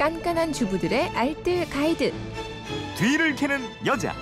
깐깐한 주부들의 알뜰 가이드. 뒤를 캐는 여자.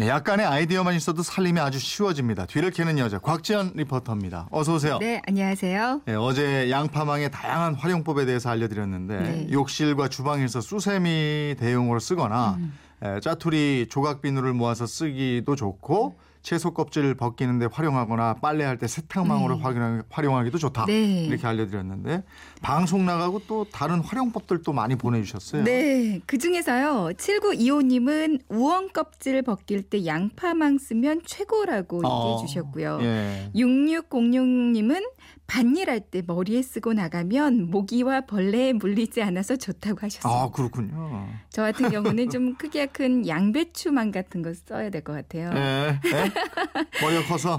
예, 약간의 아이디어만 있어도 살림이 아주 쉬워집니다. 뒤를 캐는 여자 곽지연 리포터입니다. 어서 오세요. 네, 안녕하세요. 예, 어제 양파망의 다양한 활용법에 대해서 알려드렸는데 네. 욕실과 주방에서 수세미 대용으로 쓰거나 음. 예, 짜투리 조각 비누를 모아서 쓰기도 좋고 채소 껍질 벗기는데 활용하거나 빨래할 때 세탁망으로 네. 활용- 활용하기도 좋다. 네. 이렇게 알려드렸는데 방송 나가고 또 다른 활용법들도 많이 보내주셨어요. 네, 그 중에서요. 7925님은 우엉 껍질 벗길 때 양파망 쓰면 최고라고 어, 얘기해 주셨고요. 예. 6606님은 밭일할 때 머리에 쓰고 나가면 모기와 벌레에 물리지 않아서 좋다고 하셨어요. 아 그렇군요. 저 같은 경우는 좀 크기가 큰 양배추망 같은 거 써야 될 것 같아요. 예. 예? 머리가 커서.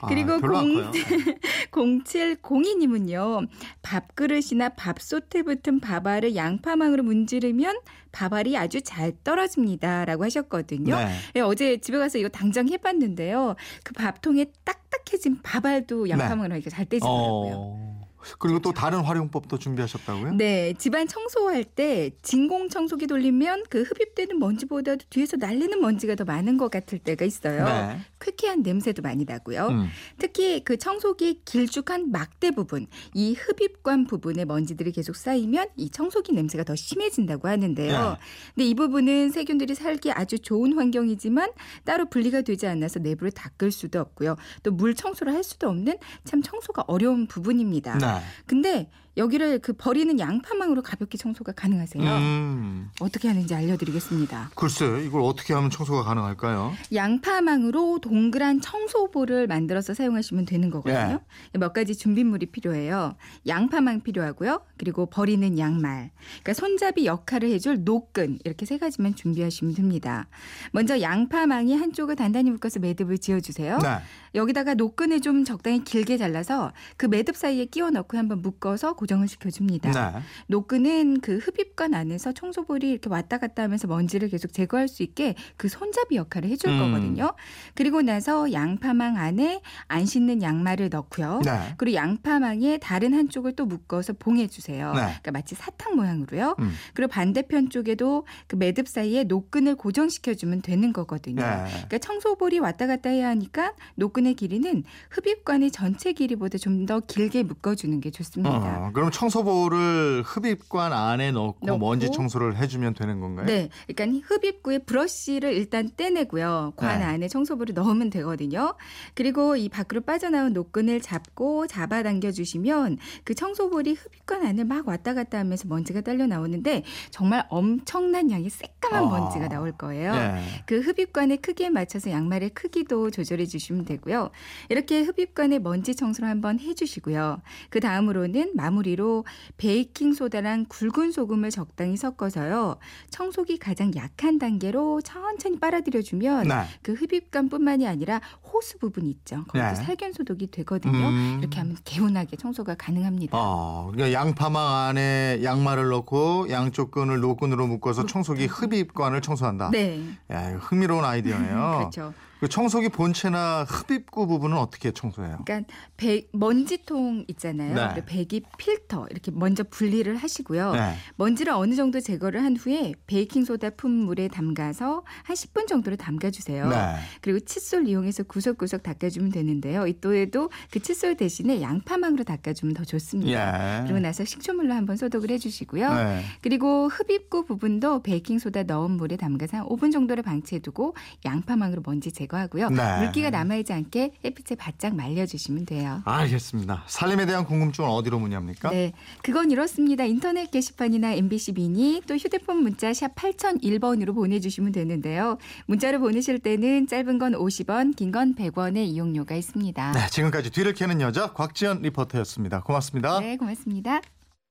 아, 그리고 공- 커요. 0702님은요. 밥그릇이나 밥솥에 붙은 밥알을 양파망으로 문지르면 밥알이 아주 잘 떨어집니다라고 하셨거든요. 네. 네, 어제 집에 가서 이거 당장 해봤는데요. 그 밥통에 딱딱해진 밥알도 양파망으로 하니까 잘 떼지더라고요. 어. 그리고 또 다른 활용법도 준비하셨다고요? 네, 집안 청소할 때 진공 청소기 돌리면 그 흡입되는 먼지보다도 뒤에서 날리는 먼지가 더 많은 것 같을 때가 있어요. 네. 쾌쾌한 냄새도 많이 나고요. 음. 특히 그 청소기 길쭉한 막대 부분, 이 흡입관 부분에 먼지들이 계속 쌓이면 이 청소기 냄새가 더 심해진다고 하는데요. 네. 근데 이 부분은 세균들이 살기 아주 좋은 환경이지만 따로 분리가 되지 않아서 내부를 닦을 수도 없고요. 또 물 청소를 할 수도 없는 참 청소가 어려운 부분입니다. 네. 근데 여기를 그 버리는 양파망으로 가볍게 청소가 가능하세요. 음. 어떻게 하는지 알려드리겠습니다. 글쎄, 이걸 어떻게 하면 청소가 가능할까요? 양파망으로 동그란 청소볼을 만들어서 사용하시면 되는 거거든요. 몇 가지 준비물이 필요해요. 양파망 필요하고요. 그리고 버리는 양말. 그러니까 손잡이 역할을 해줄 노끈 이렇게 세 가지만 준비하시면 됩니다. 먼저 양파망이 한쪽을 단단히 묶어서 매듭을 지어주세요. 네. 여기다가 노끈을 좀 적당히 길게 잘라서 그 매듭 사이에 끼워 넣고 한번 묶어서 고정을 시켜줍니다. 네. 노끈은 그 흡입관 안에서 청소볼이 이렇게 왔다 갔다 하면서 먼지를 계속 제거할 수 있게 그 손잡이 역할을 해줄 음. 거거든요. 그리고 나서 양파망 안에 안 씻는 양말을 넣고요. 네. 그리고 양파망의 다른 한쪽을 또 묶어서 봉해 주세요. 네. 그러니까 마치 사탕 모양으로요. 음. 그리고 반대편 쪽에도 그 매듭 사이에 노끈을 고정시켜 주면 되는 거거든요. 네. 그러니까 청소볼이 왔다 갔다 해야 하니까 노끈의 길이는 흡입관의 전체 길이보다 좀 더 길게 묶어 주는 게 좋습니다. 어, 그럼 청소볼을 흡입관 안에 넣고, 넣고. 먼지 청소를 해 주면 되는 건가요? 네, 그러니까 흡입구에 브러쉬를 일단 떼내고요. 관 네. 안에 청소볼을 넣 으면 되거든요. 그리고 이 밖으로 빠져나온 노끈을 잡고 잡아당겨 주시면 그 청소볼이 흡입관 안을 막 왔다 갔다 하면서 먼지가 딸려 나오는데 정말 엄청난 양의 새까만 아. 먼지가 나올 거예요. 네. 그 흡입관의 크기에 맞춰서 양말의 크기도 조절해 주시면 되고요. 이렇게 흡입관의 먼지 청소를 한번 해주시고요. 그 다음으로는 마무리로 베이킹 소다랑 굵은 소금을 적당히 섞어서요. 청소기 가장 약한 단계로 천천히 빨아들여 주면 네. 그 흡입관뿐만 이 아니라 호스 부분 있죠. 거기도 네. 살균 소독이 되거든요. 음. 이렇게 하면 개운하게 청소가 가능합니다. 어, 그러니까 양파망 안에 양말을 넣고 양쪽 끈을 노끈으로 묶어서 청소기 흡입관을 청소한다. 네, 야, 흥미로운 아이디어네요. 그렇죠. 그 청소기 본체나 흡입구 부분은 어떻게 청소해요? 그러니까 배, 먼지통 있잖아요. 네. 배기 필터 이렇게 먼저 분리를 하시고요. 네. 먼지를 어느 정도 제거를 한 후에 베이킹 소다 품물에 담가서 한 10분 정도를 담가주세요. 네. 그리고 칫솔 이용해서 구석구석 닦아주면 되는데요. 이 또에도 그 칫솔 대신에 양파망으로 닦아주면 더 좋습니다. 예. 그리고 나서 식초물로 한번 소독을 해주시고요. 네. 그리고 흡입구 부분도 베이킹 소다 넣은 물에 담가서 한 5분 정도를 방치해두고 양파망으로 먼지 제거하고요. 네. 물기가 남아있지 않게 햇빛에 바짝 말려주시면 돼요. 알겠습니다. 살림에 대한 궁금증은 어디로 문의합니까? 네, 그건 이렇습니다. 인터넷 게시판이나 MBC 미니 또 휴대폰 문자 샵 8001번으로 보내주시면 되는데요. 문자로 보내실 때는 짧은 건 50원, 긴 건 100원의 이용료가 있습니다. 네, 지금까지 뒤를 캐는 여자 곽지연 리포터였습니다. 고맙습니다. 네, 고맙습니다.